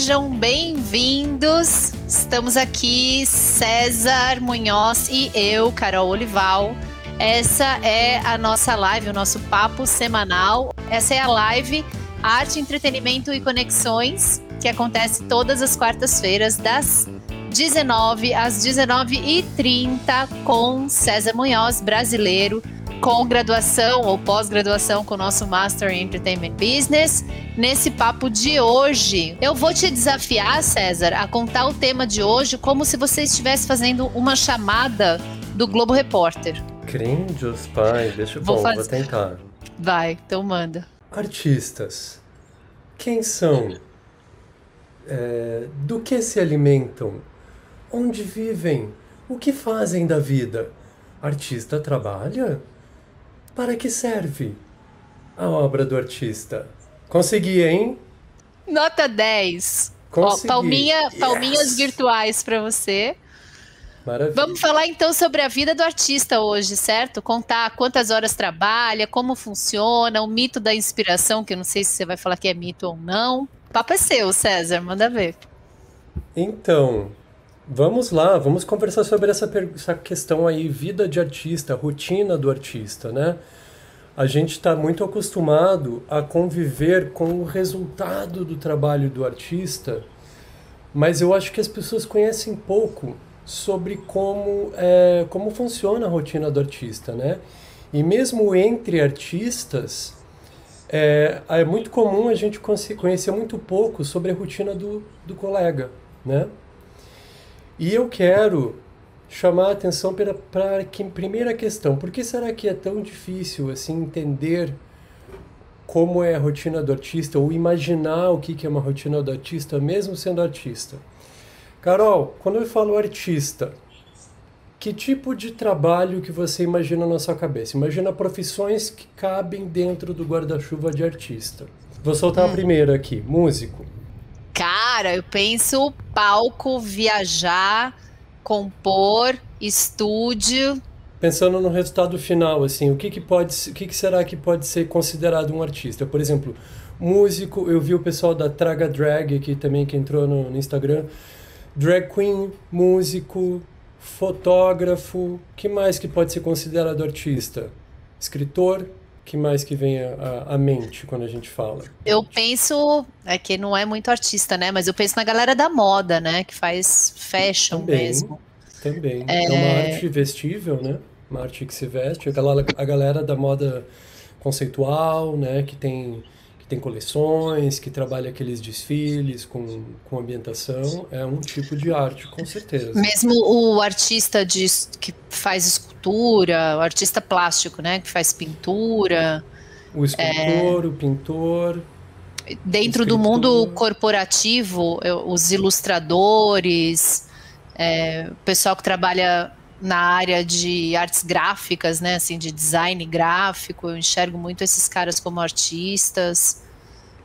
Sejam bem-vindos. Estamos aqui, César Munhoz e eu, Carol Olival. Essa é a nossa live, o nosso papo semanal. Essa é a live Arte, Entretenimento e Conexões, que acontece todas as quartas-feiras, das 19 às 19h30, com César Munhoz, brasileiro com graduação ou pós-graduação com o nosso Master em Entertainment Business. Nesse papo de hoje, eu vou te desafiar, César, a contar o tema de hoje como se você estivesse fazendo uma chamada do Globo Repórter. Crendios, pai, deixa eu vou, vou tentar. Vai, então manda. Artistas, quem são? É, do que se alimentam? Onde vivem? O que fazem da vida? Artista trabalha? Para que serve a obra do artista? Consegui, hein? Nota 10. Consegui. Ó, palminha, yes. Palminhas virtuais para você. Maravilha. Vamos falar então sobre a vida do artista hoje, certo? Contar quantas horas trabalha, como funciona, o mito da inspiração, que eu não sei se você vai falar que é mito ou não. O papo é seu, César, manda ver. Então, Vamos lá, vamos conversar sobre essa, essa questão aí, vida de artista, rotina do artista, né? A gente está muito acostumado a conviver com o resultado do trabalho do artista, mas eu acho que as pessoas conhecem pouco sobre como, é, como funciona a rotina do artista, né? E mesmo entre artistas, é, é muito comum a gente conhecer muito pouco sobre a rotina do, do colega, né? E eu quero chamar a atenção para, para a primeira questão. Por que será que é tão difícil assim entender como é a rotina do artista ou imaginar o que é uma rotina do artista, mesmo sendo artista? Carol, quando eu falo artista, que tipo de trabalho que você imagina na sua cabeça? Imagina profissões que cabem dentro do guarda-chuva de artista. Vou soltar hum. a primeira aqui, músico. Cara, eu penso palco, viajar, compor, estúdio. Pensando no resultado final, assim, o que, que pode, o que, que será que pode ser considerado um artista? Por exemplo, músico, eu vi o pessoal da Traga Drag aqui também que entrou no, no Instagram. Drag queen, músico, fotógrafo, que mais que pode ser considerado artista? Escritor, que mais que vem à, mente quando a gente fala? Eu penso, é que não é muito artista, né? Mas eu penso na galera da moda, né? Que faz fashion também, mesmo. Também. É... é uma arte vestível, né? Uma arte que se veste. A galera, a galera da moda conceitual, né? Que tem tem coleções, que trabalha aqueles desfiles com, com ambientação, é um tipo de arte, com certeza. Mesmo o artista de, que faz escultura, o artista plástico, né, que faz pintura. O escultor, é... o pintor. Dentro do mundo corporativo, os ilustradores, é, o pessoal que trabalha na área de artes gráficas, né, assim, de design gráfico, eu enxergo muito esses caras como artistas.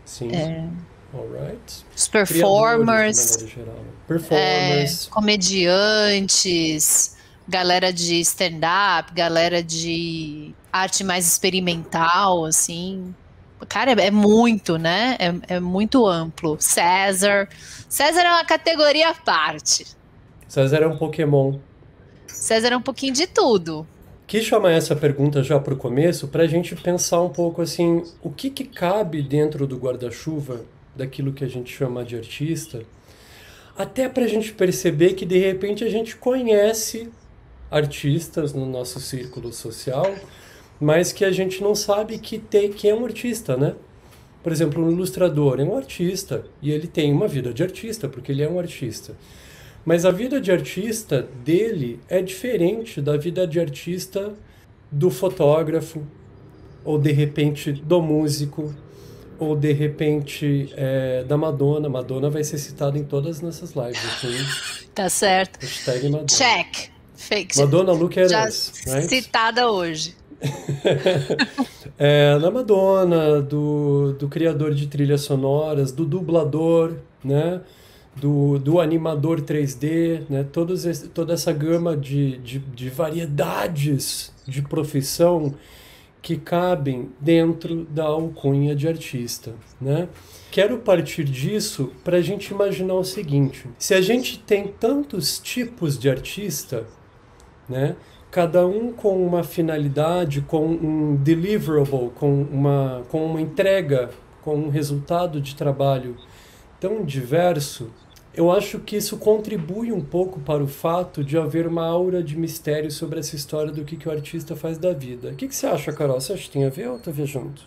Sim. É, Alright. Os performers, né? performers. É, comediantes, galera de stand-up, galera de arte mais experimental, assim. Cara, é, é muito, né? É, é muito amplo. César. César é uma categoria à parte. César é um Pokémon. César é um pouquinho de tudo. Quis chamar essa pergunta já para o começo para a gente pensar um pouco assim, o que, que cabe dentro do guarda-chuva daquilo que a gente chama de artista, até para a gente perceber que de repente a gente conhece artistas no nosso círculo social, mas que a gente não sabe que tem que é um artista, né? Por exemplo, um ilustrador é um artista e ele tem uma vida de artista porque ele é um artista. Mas a vida de artista dele é diferente da vida de artista do fotógrafo, ou de repente do músico, ou de repente é, da Madonna. Madonna vai ser citada em todas nessas lives. Assim. Tá certo. Hashtag Madonna. Check. Fake. Madonna Look at Já us, right? citada hoje. é, da Madonna, do, do criador de trilhas sonoras, do dublador, né? do, do animador 3D, né? Todos esse, toda essa gama de, de, de variedades de profissão que cabem dentro da alcunha de artista, né? Quero partir disso para a gente imaginar o seguinte: se a gente tem tantos tipos de artista, né? Cada um com uma finalidade, com um deliverable, com uma, com uma entrega, com um resultado de trabalho tão diverso, eu acho que isso contribui um pouco para o fato de haver uma aura de mistério sobre essa história do que, que o artista faz da vida. O que, que você acha, Carol? Você acha que tem a ver ou tá viajando?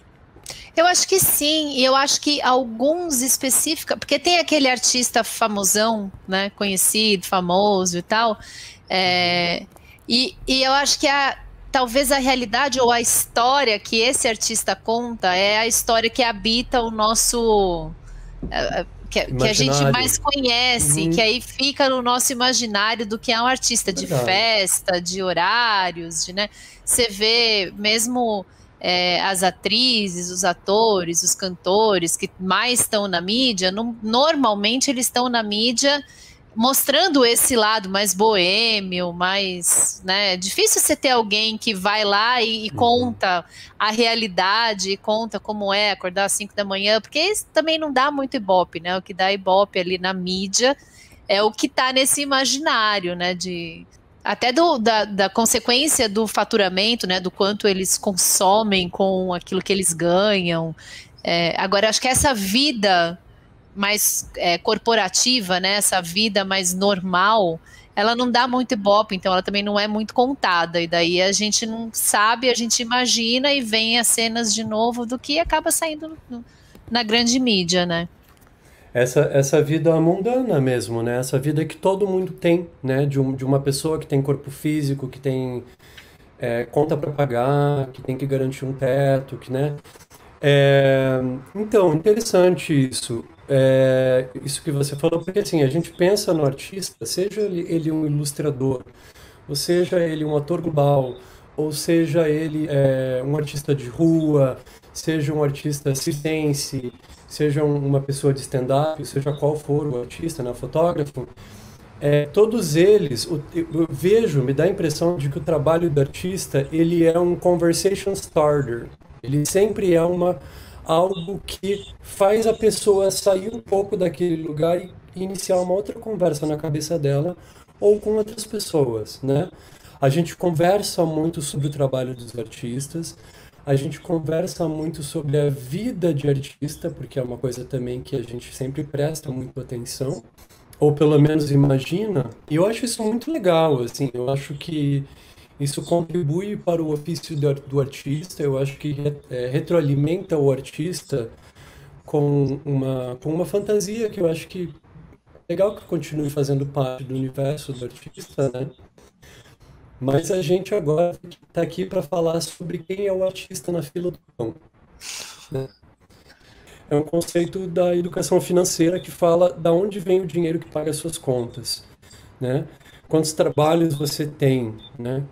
Eu acho que sim, e eu acho que alguns específicos, porque tem aquele artista famosão, né, conhecido, famoso e tal, é, e, e eu acho que a, talvez a realidade ou a história que esse artista conta é a história que habita o nosso é, é, que, que, a gente mais conhece, uhum. que aí fica no nosso imaginário do que é um artista de Verdade. festa, de horários, de, né? Você vê mesmo é, as atrizes, os atores, os cantores que mais estão na mídia, no, normalmente eles estão na mídia mostrando esse lado mais boêmio, mais, né? É difícil você ter alguém que vai lá e, e uhum. conta a realidade, conta como é acordar às 5 da manhã, porque isso também não dá muito ibope, né? O que dá ibope ali na mídia é o que está nesse imaginário, né? De até do, da, da, consequência do faturamento, né? Do quanto eles consomem com aquilo que eles ganham. É, agora, acho que essa vida mais é, corporativa, né, essa vida mais normal, ela não dá muito ibope, então ela também não é muito contada. E daí a gente não sabe, a gente imagina e vem as cenas de novo do que acaba saindo no, na grande mídia, né? Essa, essa vida mundana mesmo, né? Essa vida que todo mundo tem, né? De, um, de uma pessoa que tem corpo físico, que tem é, conta para pagar, que tem que garantir um teto, que, né? É, então, interessante isso é, isso que você falou, porque assim, a gente pensa no artista, seja ele, ele um ilustrador, ou seja ele um ator global, ou seja ele é, um artista de rua, seja um artista circense, seja uma pessoa de stand-up, seja qual for o artista, né, fotógrafo, é, todos eles, eu, vejo, me dá a impressão de que o trabalho do artista, ele é um conversation starter. Ele sempre é uma algo que faz a pessoa sair um pouco daquele lugar e iniciar uma outra conversa na cabeça dela ou com outras pessoas, né? A gente conversa muito sobre o trabalho dos artistas, a gente conversa muito sobre a vida de artista, porque é uma coisa também que a gente sempre presta muito atenção, ou pelo menos imagina. E eu acho isso muito legal, assim, eu acho que isso contribui para o ofício do artista, eu acho que é, retroalimenta o artista com uma, com uma fantasia que eu acho que é legal que continue fazendo parte do universo do artista, né? Mas a gente agora está aqui para falar sobre quem é o artista na fila do pão. Né? É um conceito da educação financeira que fala da onde vem o dinheiro que paga as suas contas, né? Quantos trabalhos você tem, né?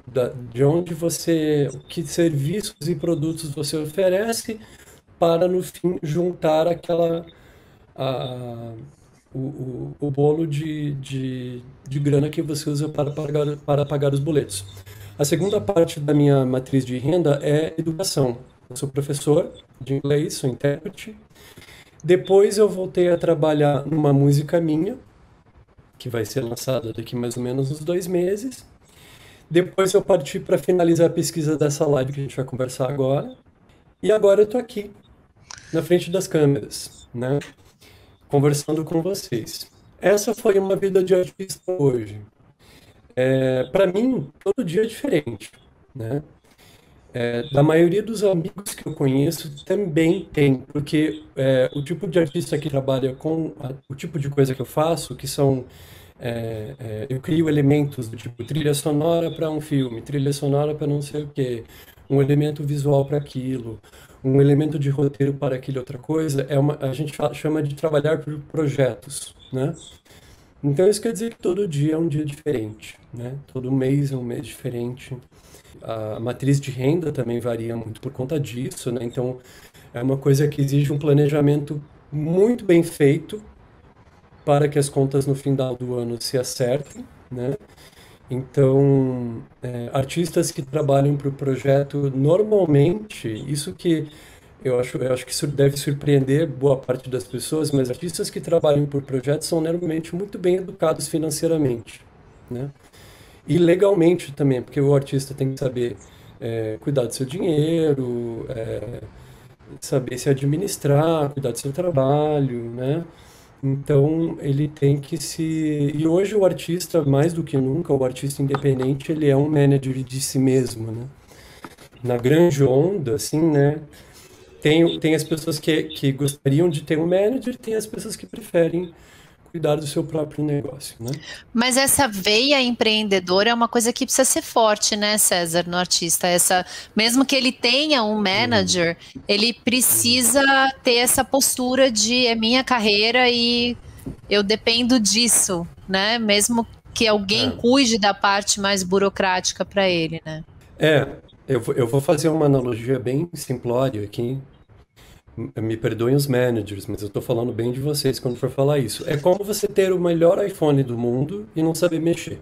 De onde você, que serviços e produtos você oferece para no fim juntar aquela a, o, o, o bolo de, de, de grana que você usa para pagar, para pagar os boletos. A segunda parte da minha matriz de renda é educação. Eu sou professor de inglês, sou intérprete. Depois eu voltei a trabalhar numa música minha, que vai ser lançada daqui mais ou menos uns dois meses. Depois eu parti para finalizar a pesquisa dessa live que a gente vai conversar agora. E agora eu estou aqui, na frente das câmeras, né? Conversando com vocês. Essa foi uma vida de artista hoje. É, para mim, todo dia é diferente, né? É, da maioria dos amigos que eu conheço também tem, porque é, o tipo de artista que trabalha com a, o tipo de coisa que eu faço, que são é, é eu crio elementos do tipo trilha sonora para um filme, trilha sonora para não sei o quê, um elemento visual para aquilo, um elemento de roteiro para aquilo outra coisa, é uma, a gente chama de trabalhar por projetos, né? Então isso quer dizer que todo dia é um dia diferente, né? Todo mês é um mês diferente a matriz de renda também varia muito por conta disso, né? Então, é uma coisa que exige um planejamento muito bem feito para que as contas no final do ano se acertem, né? Então, é, artistas que trabalham para o projeto, normalmente, isso que eu acho, eu acho que deve surpreender boa parte das pessoas, mas artistas que trabalham por projetos são normalmente muito bem educados financeiramente, né? E legalmente também, porque o artista tem que saber é, cuidar do seu dinheiro, é, saber se administrar, cuidar do seu trabalho, né? Então ele tem que se. E hoje o artista, mais do que nunca, o artista independente, ele é um manager de si mesmo, né? Na grande onda, assim, né? Tem, tem as pessoas que, que gostariam de ter um manager, tem as pessoas que preferem cuidar do seu próprio negócio, né? Mas essa veia empreendedora é uma coisa que precisa ser forte, né, César, no artista. Essa, mesmo que ele tenha um manager, uhum. ele precisa ter essa postura de é minha carreira e eu dependo disso, né? Mesmo que alguém é. cuide da parte mais burocrática para ele, né? É, eu, eu vou fazer uma analogia bem simplória aqui, me perdoem os managers, mas eu estou falando bem de vocês quando for falar isso. É como você ter o melhor iPhone do mundo e não saber mexer.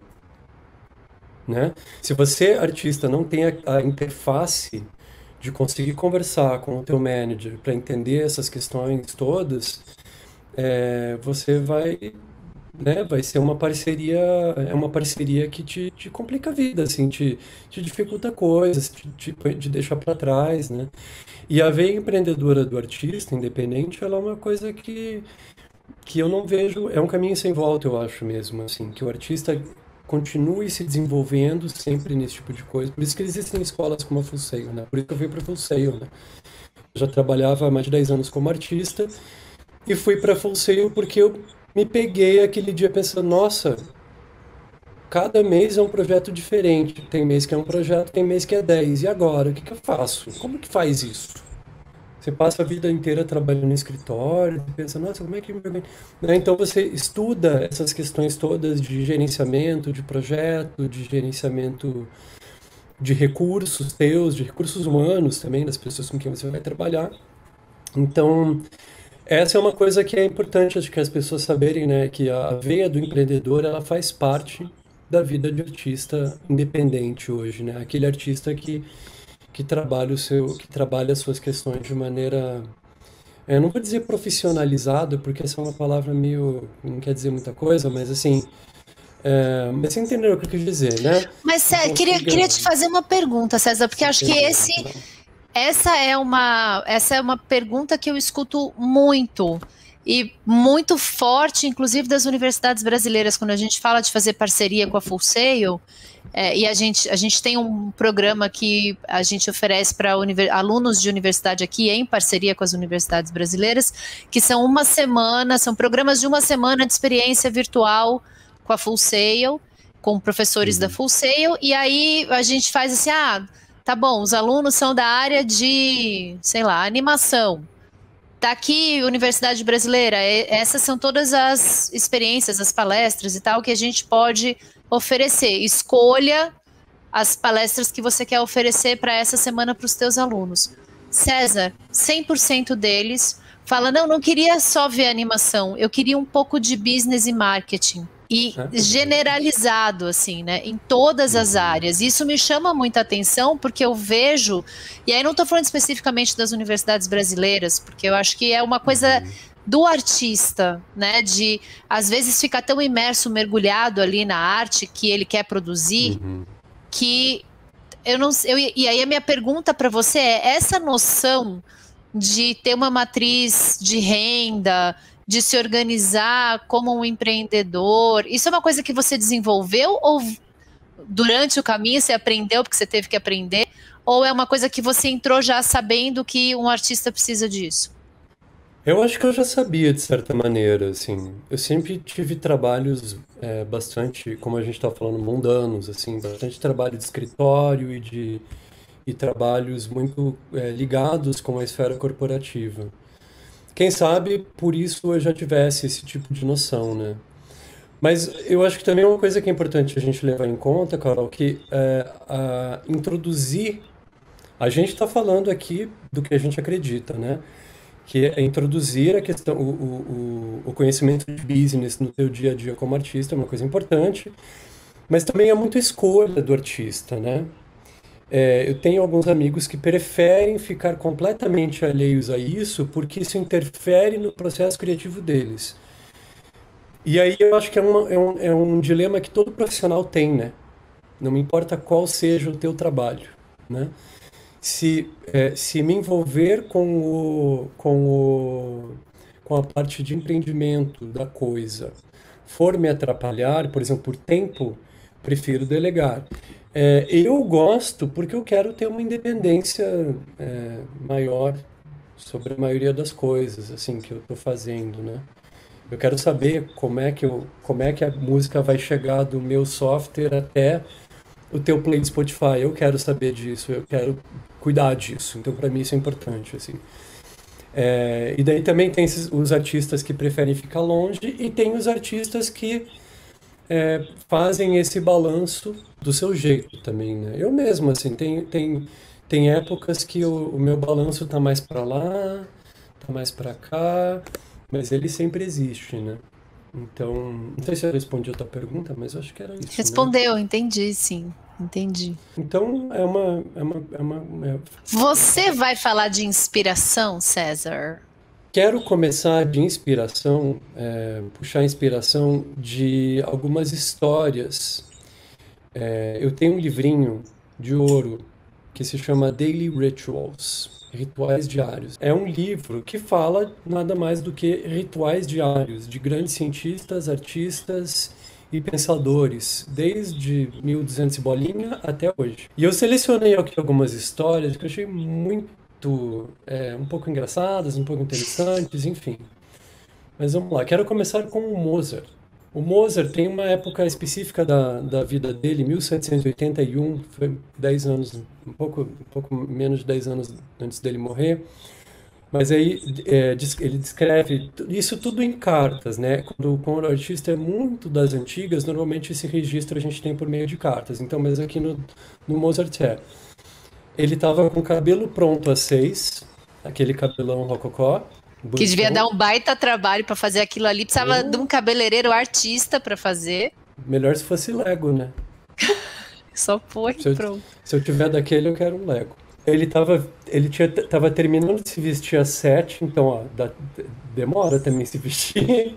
Né? Se você, artista, não tem a, a interface de conseguir conversar com o teu manager para entender essas questões todas, é, você vai né, vai ser uma parceria, é uma parceria que te, te complica a vida, assim, te, te dificulta coisas, te, te, te deixa para trás, né? E a veia empreendedora do artista independente, ela é uma coisa que, que eu não vejo, é um caminho sem volta, eu acho mesmo, assim, que o artista continue se desenvolvendo sempre nesse tipo de coisa. Por isso que existem escolas como a Full Sail, né? Por isso que eu fui para Full Sail, né? Eu já trabalhava há mais de 10 anos como artista e fui para Sail porque eu me peguei aquele dia pensando, nossa, cada mês é um projeto diferente. Tem mês que é um projeto, tem mês que é 10. E agora? O que, que eu faço? Como que faz isso? Você passa a vida inteira trabalhando no escritório, pensa, nossa, como é que... Né? Então você estuda essas questões todas de gerenciamento de projeto, de gerenciamento de recursos teus, de recursos humanos também, das pessoas com quem você vai trabalhar. Então, essa é uma coisa que é importante, acho que as pessoas saberem, né, que a veia do empreendedor, ela faz parte da vida de artista independente hoje, né? Aquele artista que, que trabalha o seu, que trabalha as suas questões de maneira eu não vou dizer profissionalizado, porque essa é uma palavra meio. não quer dizer muita coisa, mas assim. É, mas você entendeu o que eu quis dizer, né? Mas, César, queria, queria te fazer uma pergunta, César, porque acho que esse. Essa é uma, essa é uma pergunta que eu escuto muito e muito forte, inclusive das universidades brasileiras, quando a gente fala de fazer parceria com a Full Sail, é, e a gente, a gente tem um programa que a gente oferece para alunos de universidade aqui, em parceria com as universidades brasileiras, que são uma semana, são programas de uma semana de experiência virtual com a Full Sail, com professores uhum. da Full Sail, e aí a gente faz assim, ah, tá bom, os alunos são da área de, sei lá, animação. Tá aqui, Universidade Brasileira, essas são todas as experiências, as palestras e tal que a gente pode oferecer. Escolha as palestras que você quer oferecer para essa semana para os teus alunos. César, 100% deles fala: "Não, não queria só ver animação, eu queria um pouco de business e marketing" e é. generalizado assim, né, em todas as áreas. Isso me chama muita atenção porque eu vejo, e aí não estou falando especificamente das universidades brasileiras, porque eu acho que é uma coisa uhum. do artista, né, de às vezes ficar tão imerso, mergulhado ali na arte que ele quer produzir, uhum. que eu não, eu, e aí a minha pergunta para você é essa noção de ter uma matriz de renda, de se organizar como um empreendedor? Isso é uma coisa que você desenvolveu ou durante o caminho você aprendeu porque você teve que aprender? Ou é uma coisa que você entrou já sabendo que um artista precisa disso? Eu acho que eu já sabia de certa maneira, assim. Eu sempre tive trabalhos é, bastante, como a gente está falando, mundanos, assim, bastante trabalho de escritório e de e trabalhos muito é, ligados com a esfera corporativa. Quem sabe por isso eu já tivesse esse tipo de noção, né? Mas eu acho que também uma coisa que é importante a gente levar em conta, Carol, que é, a, introduzir. A gente está falando aqui do que a gente acredita, né? Que é introduzir a questão, o, o, o conhecimento de business no teu dia a dia como artista é uma coisa importante. Mas também é muito escolha do artista, né? É, eu tenho alguns amigos que preferem ficar completamente alheios a isso porque isso interfere no processo criativo deles. E aí eu acho que é, uma, é, um, é um dilema que todo profissional tem, né? Não me importa qual seja o teu trabalho, né? Se, é, se me envolver com, o, com, o, com a parte de empreendimento da coisa for me atrapalhar, por exemplo, por tempo, prefiro delegar. É, eu gosto porque eu quero ter uma independência é, maior sobre a maioria das coisas assim que eu estou fazendo, né? Eu quero saber como é que eu, como é que a música vai chegar do meu software até o teu play de Spotify. Eu quero saber disso, eu quero cuidar disso. Então para mim isso é importante assim. É, e daí também tem esses, os artistas que preferem ficar longe e tem os artistas que é, fazem esse balanço do seu jeito também, né? Eu mesmo, assim, tem, tem, tem épocas que o, o meu balanço tá mais para lá, tá mais para cá, mas ele sempre existe, né? Então, não sei se eu respondi a tua pergunta, mas eu acho que era isso. Né? Respondeu, né? entendi, sim. Entendi. Então, é uma. É uma, é uma é... Você vai falar de inspiração, César? Quero começar de inspiração, é, puxar inspiração de algumas histórias. É, eu tenho um livrinho de ouro que se chama Daily Rituals, Rituais Diários. É um livro que fala nada mais do que rituais diários de grandes cientistas, artistas e pensadores, desde 1200 e bolinha até hoje. E eu selecionei aqui algumas histórias que eu achei muito muito é, um pouco engraçadas, um pouco interessantes, enfim. Mas vamos lá, quero começar com o Mozart. O Mozart tem uma época específica da, da vida dele, 1781, foi 10 anos, um pouco, um pouco menos de 10 anos antes dele morrer. Mas aí é, ele descreve isso tudo em cartas, né? Quando, quando o artista é muito das antigas, normalmente esse registro a gente tem por meio de cartas. Então, mas aqui no, no Mozart é. Ele tava com o cabelo pronto às seis, aquele cabelão rococó. Bonitão. Que devia dar um baita trabalho para fazer aquilo ali. Precisava de um cabeleireiro artista para fazer. Melhor se fosse Lego, né? Só põe se eu, pronto. Se eu tiver daquele, eu quero um Lego. Ele tava, ele tinha, tava terminando de se vestir às sete, então, ó, dá, demora também se vestir.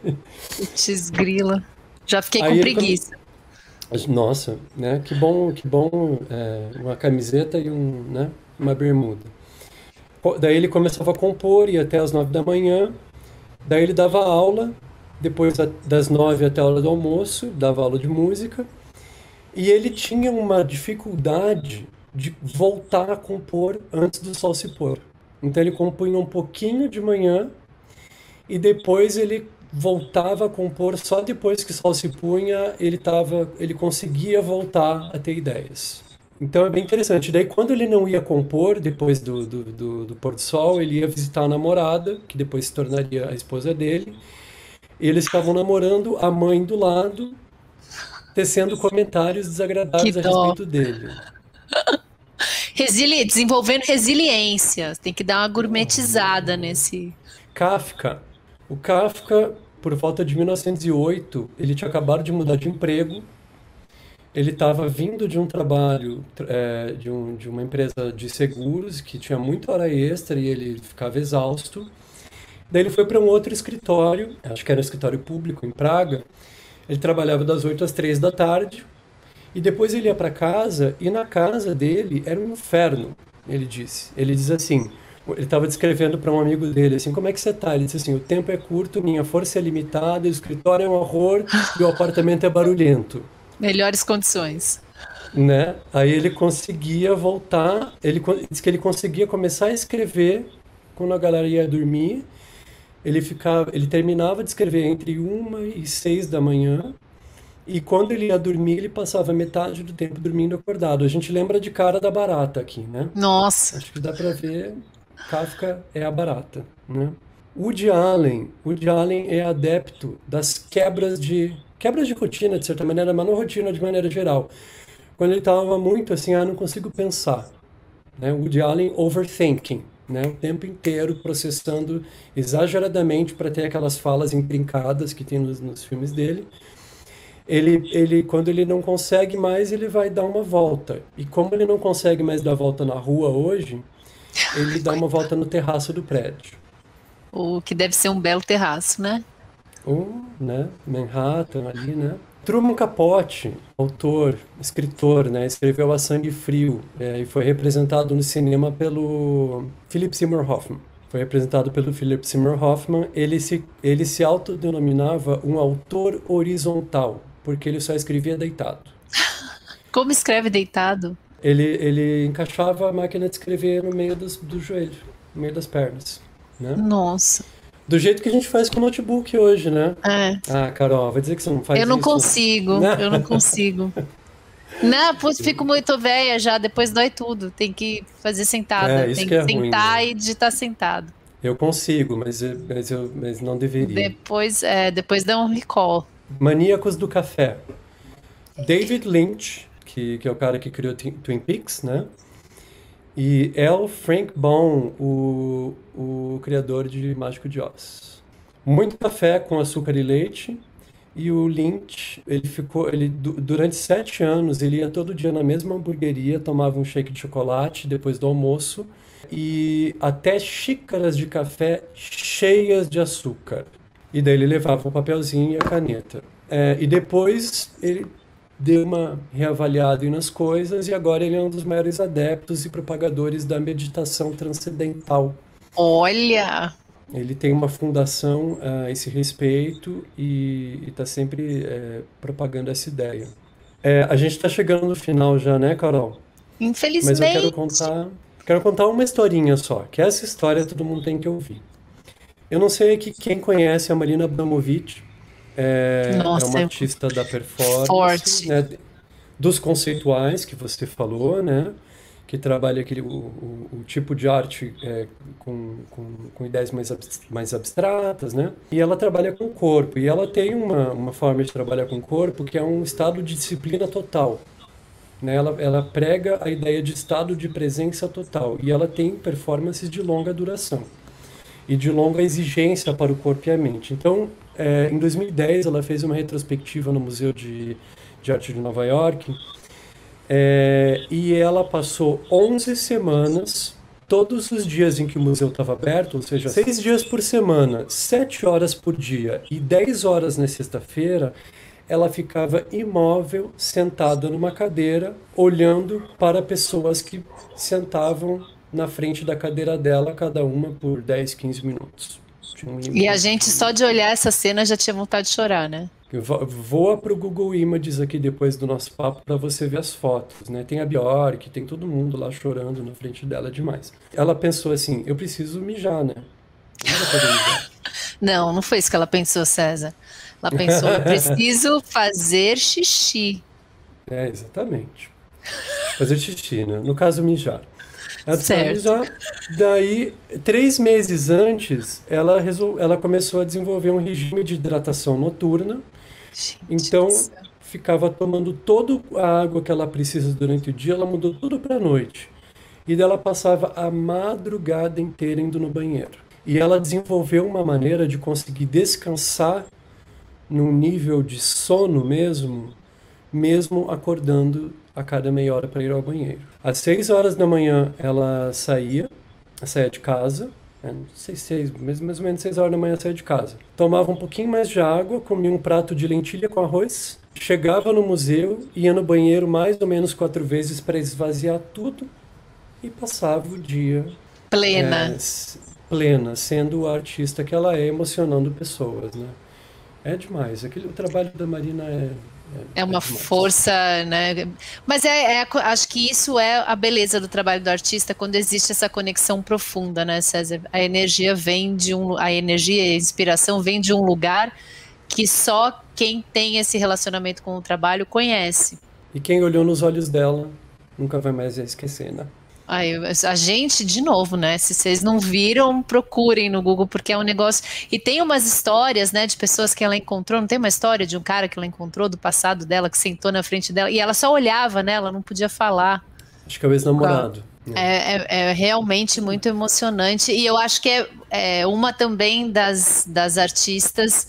Putz, grila. Já fiquei Aí com preguiça. Nossa, né? Que bom, que bom é, uma camiseta e um, né? uma bermuda. Daí ele começava a compor, ia até as nove da manhã. Daí ele dava aula, depois das nove até a hora do almoço, dava aula de música. E ele tinha uma dificuldade de voltar a compor antes do sol se pôr. Então ele compunha um pouquinho de manhã e depois ele voltava a compor só depois que o sol se punha, ele tava, ele conseguia voltar a ter ideias. Então é bem interessante. Daí quando ele não ia compor, depois do, do, do, do pôr do sol, ele ia visitar a namorada, que depois se tornaria a esposa dele. Eles estavam namorando, a mãe do lado, tecendo comentários desagradáveis a respeito dele. Resili desenvolvendo resiliência. Tem que dar uma gourmetizada nesse. Kafka o Kafka, por volta de 1908, ele tinha acabado de mudar de emprego. Ele estava vindo de um trabalho é, de, um, de uma empresa de seguros que tinha muita hora extra e ele ficava exausto. Daí ele foi para um outro escritório, acho que era um escritório público em Praga. Ele trabalhava das 8 às 3 da tarde. E depois ele ia para casa e na casa dele era um inferno, ele disse. Ele diz assim: ele estava descrevendo para um amigo dele assim, como é que você tá? Ele disse assim, o tempo é curto, minha força é limitada, o escritório é um horror e o apartamento é barulhento. Melhores condições. Né? Aí ele conseguia voltar, ele disse que ele conseguia começar a escrever quando a galera ia dormir. Ele ficava, ele terminava de escrever entre uma e seis da manhã. E quando ele ia dormir, ele passava metade do tempo dormindo acordado. A gente lembra de cara da barata aqui, né? Nossa. Acho que dá para ver Kafka é a barata, né? Woody Allen, Woody Allen é adepto das quebras de quebras de rotina de certa maneira, mas não rotina de maneira geral. Quando ele estava muito assim, ah, não consigo pensar, né? Woody Allen overthinking, né? O tempo inteiro processando exageradamente para ter aquelas falas intrincadas que tem nos, nos filmes dele. ele, ele, quando ele não consegue mais, ele vai dar uma volta. E como ele não consegue mais dar volta na rua hoje, ele dá uma volta no terraço do prédio. O que deve ser um belo terraço, né? Um, né? Manhattan ali, né? Truman Capote, autor, escritor, né? Escreveu A Sangue Frio é, e foi representado no cinema pelo Philip Seymour Hoffman. Foi representado pelo Philip Seymour Hoffman. Ele se, ele se autodenominava um autor horizontal, porque ele só escrevia deitado. Como escreve deitado? Ele, ele encaixava a máquina de escrever no meio dos, do joelho, no meio das pernas. Né? Nossa. Do jeito que a gente faz com o notebook hoje, né? É. Ah, Carol, vai dizer que você não faz Eu não isso? consigo, eu não consigo. Não, putz, fico muito velha já, depois dói tudo. Tem que fazer sentada. É, Tem que é ruim, sentar né? e digitar sentado. Eu consigo, mas, eu- mas, eu, mas não deveria. Depois, é, depois dá um recall. Maníacos do Café. David Lynch, que, que é o cara que criou Twin Peaks, né? E L. Frank Baum, o, o criador de Mágico de Oz. Muito café com açúcar e leite. E o Lynch, ele ficou, ele du- durante sete anos, ele ia todo dia na mesma hamburgueria, tomava um shake de chocolate depois do almoço e até xícaras de café cheias de açúcar. E daí ele levava o papelzinho e a caneta. É, e depois ele deu uma reavaliada nas coisas e agora ele é um dos maiores adeptos e propagadores da meditação transcendental. Olha! Ele tem uma fundação a esse respeito e está sempre é, propagando essa ideia. É, a gente está chegando no final já, né, Carol? Mas eu Infelizmente. quero contar, quero contar uma historinha só, que essa história todo mundo tem que ouvir. Eu não sei aqui quem conhece a Marina Abramovic, é, é Nossa, uma eu- artista da performance, Forte. né, dos conceituais que você falou, né? Que trabalha aquele, o, o- o tipo de arte é, com, com, com ideias mais, mais abstratas, né? E ela trabalha com o corpo. E ela tem uma, uma forma de trabalhar com o corpo que é um estado de disciplina total né? Ela, ela prega a ideia de estado de presença total e ela tem performances de longa duração e de longa exigência para o corpo e a mente. Então, é, em 2010, ela fez uma retrospectiva no Museu de, de Arte de Nova York é, e ela passou 11 semanas, todos os dias em que o museu estava aberto, ou seja, 6 dias por semana, 7 horas por dia e 10 horas na sexta-feira, ela ficava imóvel, sentada numa cadeira, olhando para pessoas que sentavam na frente da cadeira dela, cada uma por 10, 15 minutos. E a gente só de olhar essa cena já tinha vontade de chorar, né? Vo- Voa pro Google Images aqui depois do nosso papo para você ver as fotos, né? Tem a Bjork, tem todo mundo lá chorando na frente dela demais. Ela pensou assim, eu preciso mijar, né? Mijar. Não, não foi isso que ela pensou, César. Ela pensou, eu preciso fazer xixi. É, exatamente. Fazer xixi, né? No caso, mijar. Ela Certo. Daí, três meses antes, ela, resol... ela começou a desenvolver um regime de hidratação noturna. Gente Então, ficava tomando toda a água que ela precisa durante o dia, ela mudou tudo para a noite. E daí ela passava a madrugada inteira indo no banheiro. E ela desenvolveu uma maneira de conseguir descansar num nível de sono mesmo, mesmo acordando a cada meia hora para ir ao banheiro. Às seis horas da manhã ela saía, saía de casa, é, não sei seis, mais, mais ou menos seis horas da manhã saía de casa. Tomava um pouquinho mais de água, comia um prato de lentilha com arroz, chegava no museu, ia no banheiro mais ou menos quatro vezes para esvaziar tudo e passava o dia Plena. é, plena, sendo a artista que ela é, emocionando pessoas, né? É demais. Aquele, o trabalho da Marina é. É uma demais. força, né? Mas é, é acho que isso é a beleza do trabalho do artista quando existe essa conexão profunda, né, César? A energia vem de um, a energia e a inspiração vem de um lugar que só quem tem esse relacionamento com o trabalho conhece. E quem olhou nos olhos dela nunca vai mais esquecer, né? Ai, a gente, de novo, né? Se vocês não viram, procurem no Google, porque é um negócio. E tem umas histórias, né, de pessoas que ela encontrou. Não tem uma história de um cara que ela encontrou do passado dela, que sentou na frente dela, e ela só olhava, né? Ela não podia falar. Acho que é o ex-namorado. É, é- é realmente muito emocionante. E eu acho que é, é uma também das, das artistas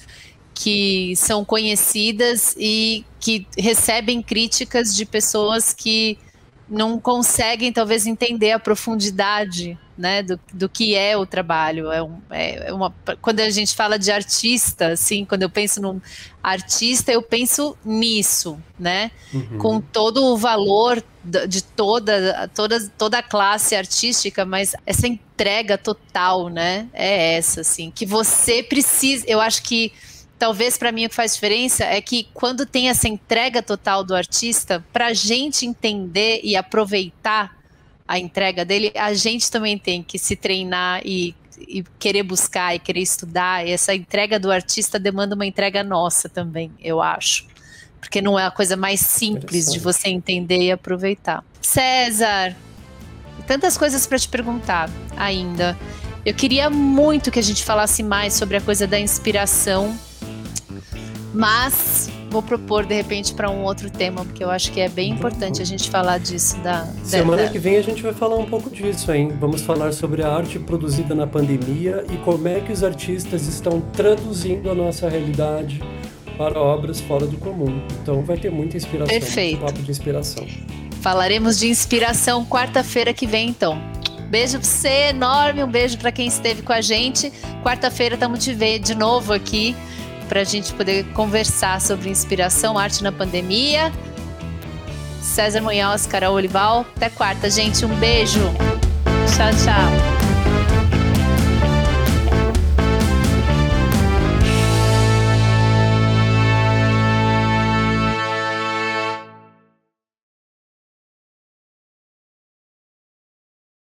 que são conhecidas e que recebem críticas de pessoas que não conseguem talvez entender a profundidade né, do, do que é o trabalho. É, um, é, é uma, quando a gente fala de artista, assim, quando eu penso num artista, eu penso nisso, né? Uhum. Com todo o valor de toda, toda, toda a classe artística, mas essa entrega total, né? É essa, assim, que você precisa. Eu acho que talvez para mim o que faz diferença é que quando tem essa entrega total do artista, para a gente entender e aproveitar a entrega dele, a gente também tem que se treinar e, e querer buscar e querer estudar. E essa entrega do artista demanda uma entrega nossa também, eu acho. Porque não é a coisa mais simples de você entender e aproveitar. César, tantas coisas para te perguntar ainda. Eu queria muito que a gente falasse mais sobre a coisa da inspiração mas vou propor de repente para um outro tema, porque eu acho que é bem importante a gente falar disso da Semana da... que vem a gente vai falar um pouco disso, hein? Vamos falar sobre a arte produzida na pandemia e como é que os artistas estão traduzindo a nossa realidade para obras fora do comum. Então vai ter muita inspiração, Perfeito. papo de inspiração. Falaremos de inspiração quarta-feira que vem, então. Beijo pra você, enorme. Um beijo para quem esteve com a gente. Quarta-feira estamos te ver de novo aqui para a gente poder conversar sobre inspiração, arte na pandemia. César Munhoz, Carol Olival. Até quarta, gente. Um beijo. Tchau, tchau.